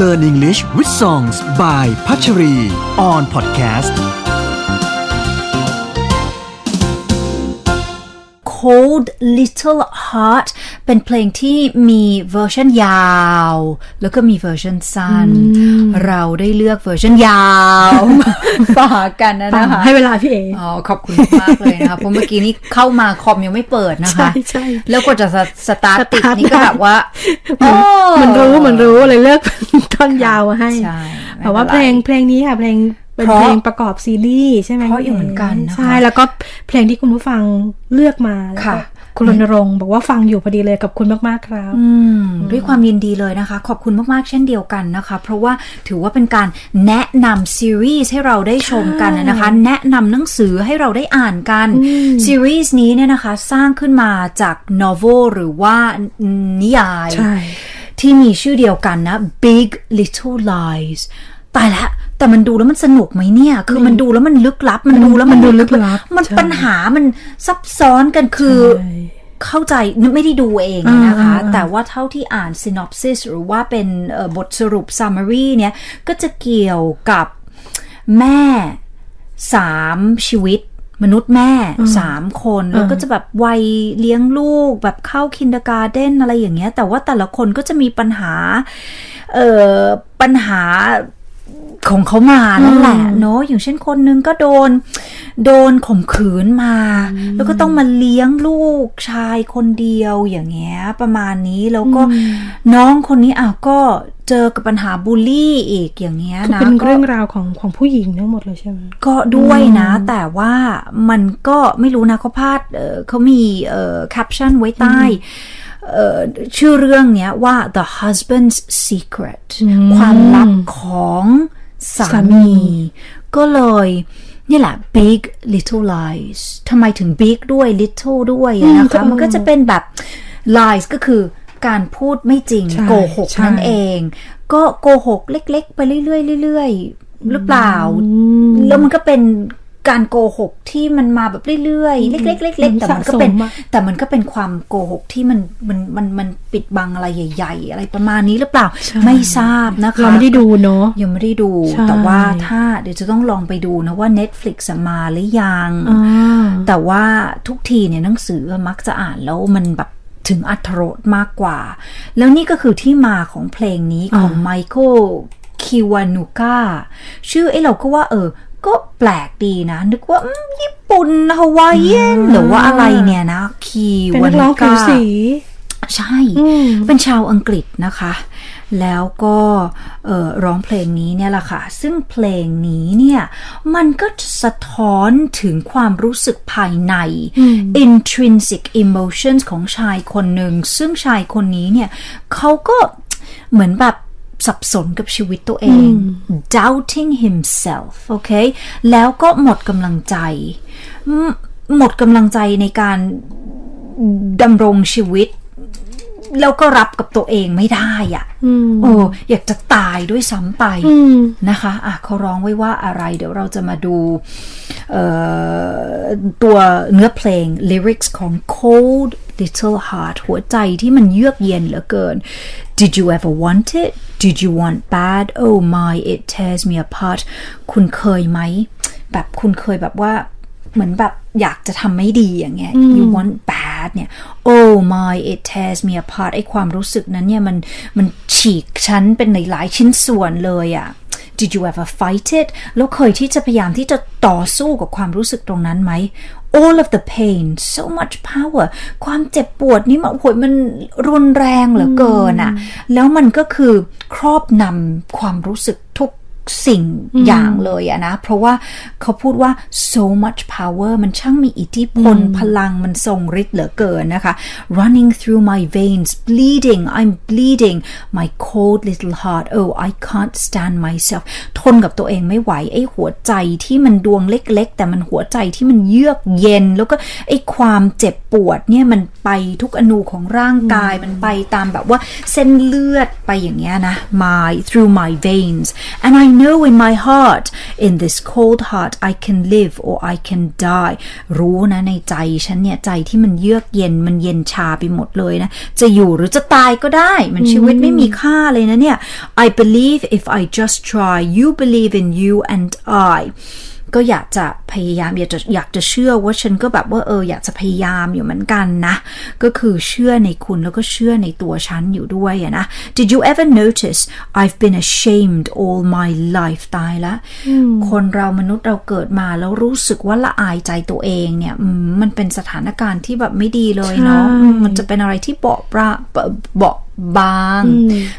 Learn English with Songs by พัชรี on podcast Cold Little Heart เป็นเพลงที่มีเวอร์ชันยาว แล้วก็มีเวอร์ชันสั้น เราได้เลือกเวอร์ชันยาวฝากกันนะนะคะให้เวลาพี่เออ๋อขอบคุณมากเลยนะคะเพราะเมื่อกี้นี้เข้ามาคอมยังไม่เปิดนะคะ ใช่ใช่แล้วกว่าจะสสตาร์ทติดสตาร์ทนี่ก็ได้แบบว่าเหมันรู้เหมันรู้เลยเลือกท่อนยาวมาให้ใช่ไม่แต่ว่าเป็นไรเพลงเพลงนี้ค่ะเพลง เป็นเพราะเพลงประกอบซีรีส์ใช่ไหมเพราะอยู่เหมือนกันนะคะใช่แล้วก็เพลงที่คุณผู้ฟังเลือกมาแล้วก็ค่ะคุณรณรงค์บอกว่าฟังอยู่พอดีเลยกับคุณมากๆครับอืมด้วยความยินดีเลยนะคะ ขอบคุณมากๆเช่นเดียวกันนะคะ เพราะว่าถือว่าเป็นการแนะนำซีรีส์ให้เราได้ชมกันนะคะ แนะนำหนังสือให้เราได้อ่านกันซีรีส์นี้เนี่ยนะคะ สร้างขึ้นมาจาก novel หรือว่านิยายใช่ที่มีชื่อเดียวกันนะ Big Little Lies ตายละ แต่มันดูแล้วมันสนุกไหมเนี่ย คือมันดูแล้วมันลึกลับ มันดูแล้วมันมันดูลึกลับ มันใช่ปัญหามันซับซ้อนกันคือใช่เข้าใจไม่ได้ดูเองนะคะอ่าอ่าแต่ว่าเท่าที่อ่าน synopsis หรือว่าเป็นเอ่อบทสรุป summary เนี่ย ก็จะเกี่ยวกับแม่สามชีวิตมนุษย์แม่สามคน แล้วก็จะแบบวัยเลี้ยงลูกแบบเข้า kindergarten อะไรอย่างเงี้ย แต่ว่าแต่ละคนก็จะมีปัญหา เอ่อปัญหา ของเขามานั่นแหละเนาะอย่างเช่นคนนึงก็โดน โดนข่มขืนมา แล้วก็ต้องมาเลี้ยงลูกชายคนเดียวอย่างเงี้ยประมาณนี้แล้วก็น้องคนนี้อะก็เจอกับปัญหาบูลลี่อีกอย่างเงี้ยคือนะเป็นก็เรื่องราวของของผู้หญิงทั้งหมดเลยใช่ไหมก็ด้วยนะ แต่ว่ามันก็ไม่รู้นะเขาพาดเอ่อเขามีเอ่อแคปชั่นไว้ใต้เอ่อชื่อเรื่องเนี้ยว่า the husband's secret ความลับของ สาสามีมี ก็เลยนี่แหละ big little lies ทำไมถึง big ด้วย little ด้วยอะนะคะ มันก็จะเป็นแบบ lies ก็คือการพูดไม่จริงใช่โกหกใช่นั่นเอง ก็โกหกเล็ก ๆ ไปเรื่อยๆเรื่อยๆหรือเปล่า แล้วมันก็เป็น การโกหกที่มันมาแบบเรื่อยๆ เล็กๆเล็กๆแต่มันก็เป็นสะสมอะแต่มันก็เป็นความโกหกที่มันมันมันมันปิดบังอะไรใหญ่ ๆ อะไรประมาณนี้หรือเปล่า ไม่ทราบนะคะเราไม่ได้ดูเนาะยังไม่ได้ดูใช่แต่ว่าถ้าเดี๋ยวจะต้องลองไปดูนะว่า Netflix อะมาหรือยังอ่าแต่ว่าทุกทีเนี่ยหนังสือมักจะอ่านแล้วมันแบบถึงอัธรสมากกว่า แล้วนี่ก็คือที่มาของเพลงนี้ของไมเคิลคิวานูกาชื่อไอ้เราก็ว่าเออ ก็แปลกดีนะ นึกว่าอืมญี่ปุ่นฮาวายเอียนหรือว่าอะไรเนี่ยนะคิเป็นวานักร้นูองผิกาวสีใช่ เป็นชาวอังกฤษนะคะ แล้วก็เอ่อร้องเพลงนี้เนี่ยแหละค่ะ ซึ่งเพลงนี้เนี่ย มันก็สะท้อนถึงความรู้สึกภายใน intrinsic emotions ของชายคนหนึ่ง ซึ่งชายคนนี้เนี่ยเขาก็เหมือนแบบ สับสนกับชีวิตตัวเอง doubting himself โอเค แล้วก็หมดกำลังใจอืมหมดกำลังใจในการดำรงชีวิต แล้วก็รับกับตัวเองไม่ได้อะ่ะโอ้อยากจะตายด้วยซ้ำไปนะคะอะเขาร้องไว้ว่าอะไร เดี๋ยวเราจะมาดูเอ่อตัวเนื้อเพลง lyrics ของ Cold Little Heart หัวใจที่มันเยือกเย็นเหลือเกิน Did you ever want it Did you want bad Oh my it tears me apart คุณเคยไหม แบบคุณเคยแบบว่าเหมือนแบบอยากจะทำไม่ดีอย่างเงี้ย you want bad เนี่ย oh my it tears me apart ไอความรู้สึกนั้นเนี่ยมันมันฉีกฉันเป็นหลายๆชิ้นส่วนเลยอะ did you ever fight it แล้วเคยที่จะพยายามที่จะต่อสู้กับความรู้สึกตรงนั้นไหม all of the pain so much power ความเจ็บปวดนี่มันโอ้ยมันรุนแรงเหลือเกินอะแล้วมันก็คือครอบนำความรู้สึกทุก สิ่งอย่างเลยอะนะ เพราะว่าเขาพูดว่า so much power มันช่างมีอิทธิพลพลังมันทรงฤทธิ์เหลือเกินนะคะ running through my veins bleeding I'm bleeding my cold little heart oh I can't stand myself ทนกับตัวเองไม่ไหวไอ้หัวใจที่มันดวงเล็ก ๆ แต่มันหัวใจที่มันเยือกเย็น แล้วก็ไอ้ความเจ็บปวดเนี่ยมันไปทุกอนูของร่างกายมันไปตามแบบว่าเส้นเลือดไปอย่างเงี้ยนะ my through my veins and I know in my heart in this cold heart I can live or I can die รู้นะในใจฉันเนี่ย ใจที่มันเยือกเย็นมันเย็นชาไปหมดเลยนะ จะอยู่หรือจะตายก็ได้ มันชีวิตไม่มีค่าเลยนะเนี่ย I believe if I just try you believe in you and I ก็อยากจะพยายามอยากจะอยากจะเชื่อว่าฉันก็แบบว่าเอออยากจะพยายามอยู่เหมือนกันนะ ก็คือเชื่อในคุณแล้วก็เชื่อในตัวฉันอยู่ด้วยอะนะ Did you ever notice I've been ashamed all my life ตายละคนเรามนุษย์เราเกิดมาแล้วรู้สึกว่าละอายใจตัวเองเนี่ยมันเป็นสถานการณ์ที่แบบไม่ดีเลยเนาะมันจะเป็นอะไรที่เบาบราเบา บาง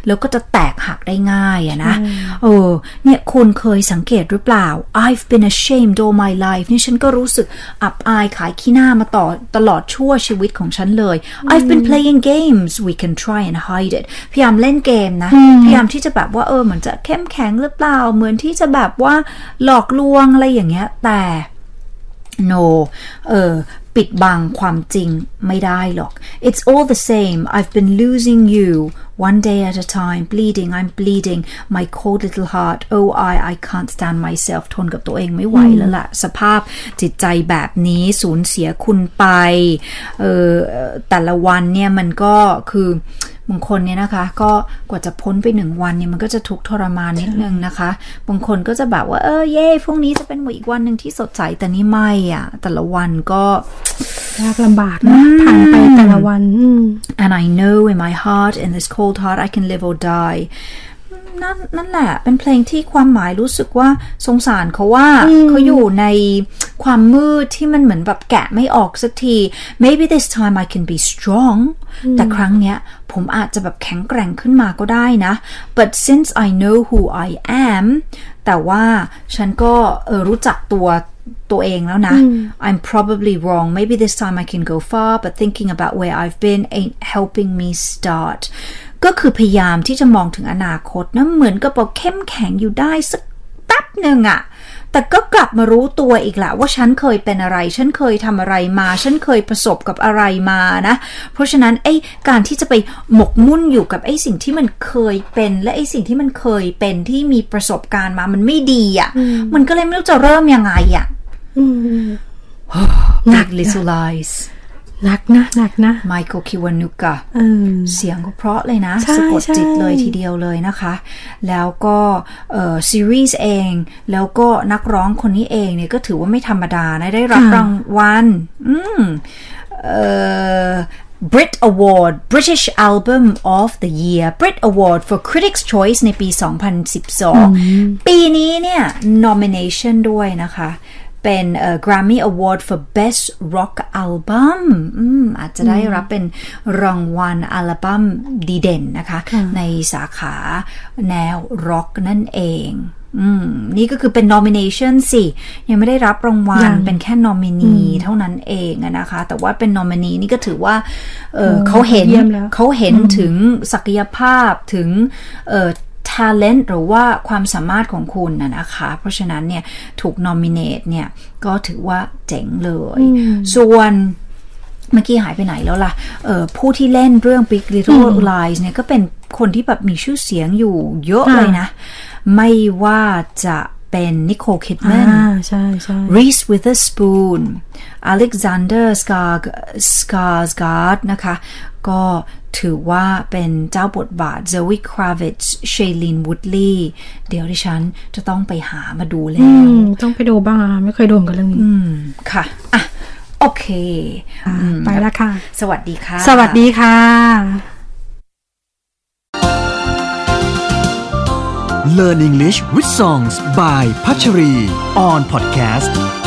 แล้วก็จะแตกหักได้ง่ายอะนะเออเนี่ยคุณเคยสังเกตหรือเปล่า I've been ashamed all my life นี่ฉันก็รู้สึกอับอายขายขี้หน้ามาต่อตลอดชั่วชีวิตของฉันเลย I've been playing games we can try and hide it พยายามเล่นเกมนะ พยายามที่จะแบบว่าเออเหมือนจะเข้มแข็งหรือเปล่า เหมือนที่จะแบบว่าหลอกลวงอะไรอย่างเงี้ยแต่ no เออ ปิดบังความจริงไม่ได้หรอก It's all the same I've been losing you one day at a time bleeding I'm bleeding my cold little heart oh I I can't stand myself ทนกับตัวเองไม่ไหวแล้วล่ะ สภาพจิตใจแบบนี้สูญเสียคุณไป เออแต่ละวันเนี่ยมันก็คือ บางคนเนี่ยนะคะ ก็กว่าจะพ้นไปหนึ่งวันเนี่ยมันก็จะทุกทรมานนิดนึงนะคะ บางคนก็จะแบบว่าเออเย่พรุ่งนี้จะเป็นอีกวันหนึ่งที่สดใสแต่นี่ไม่อะ แต่ละวันก็ยากลำบากนะผ่านไปแต่ละวัน and I know in my heart in this cold heart I can live or die นั่นนั่นแหละเป็นเพลงที่ความหมายรู้สึกว่าสงสารเขาว่าเขาอยู่ใน ความมืดที่มันเหมือนแบบแกะไม่ออกสักที maybe this time I can be strong แต่ครั้งเนี้ยผมอาจจะแบบแข็งแกร่งขึ้นมาก็ได้นะ but since I know who I am แต่ว่าฉันก็รู้จักตัวตัวเองแล้วนะ I'm probably wrong maybe this time I can go far but thinking about where I've been ain't helping me start ก็คือพยายามที่จะมองถึงอนาคตนะเหมือนกับเราเข้มแข็งอยู่ได้สัก แป๊บหนึ่งอะแต่ก็กลับมารู้ตัวอีกแหละว่าฉันเคยเป็นอะไร ฉันเคยทำอะไรมา ฉันเคยประสบกับอะไรมานะ เพราะฉะนั้นไอ้การที่จะไปหมกมุ่นอยู่กับไอ้สิ่งที่มันเคยเป็น และไอ้สิ่งที่มันเคยเป็นที่มีประสบการณ์มามันไม่ดีอะ่ะ มันก็เลยไม่รู้จะเริ่มยังไงอะ่ะหนัก little lies หนักนะหนักนะไมเคิลคิวานุกะเสียงก็เพราะเลยนะสะกดจิตเลยทีเดียวเลยนะคะ แล้วก็ซีรีส์เอง แล้วก็นักร้องคนนี้เองเนี่ยก็ถือว่าไม่ธรรมดานะได้รับรางวัลอืมเอ่อ Brit Award British Album of the Year Brit Award for Critics Choice ในปี 2012 ปีนี้เนี่ย nomination ด้วยนะคะ เป็น Grammy Award for Best Rock Album อาจจะได้รับเป็นรางวัลอัลบั้มดีเด่นนะคะ ในสาขาแนวร็อกนั่นเองอืมนี่ก็คือเป็น nomination สิ ยังไม่ได้รับรางวัล เป็นแค่ nominee เท่านั้นเองนะคะ แต่ว่าเป็น nominee นี่ก็ถือว่าเเขาเห็นเขาเห็นถึงศักยภาพถึง talent หรือว่าความสามารถของคุณนะนะคะ เพราะฉะนั้นเนี่ยถูก nominate เนี่ยก็ถือว่าเจ๋งเลย ส่วนเมื่อกี้หายไปไหนแล้วล่ะผู้ที่เล่นเรื่อง Big Little Lies เนี่ยก็เป็นคนที่แบบมีชื่อเสียงอยู่เยอะเลยนะ ไม่ว่าจะ เป็น Nicole Kidman Reese Witherspoon Alexander Skars Skarsgård นะคะ ก็ถือว่าเป็นเจ้าบทบาท Zoë Kravitz Shailene Woodley เดี๋ยวดิฉันจะต้องไปหามาดูแล้วต้องไปดูบ้างอะ ไม่เคยดูกันเรื่องนี้ค่ะ อะ โอเค ไปแล้วค่ะ สวัสดีค่ะ สวัสดีค่ะ Learn English with Songs by พัชรี on podcast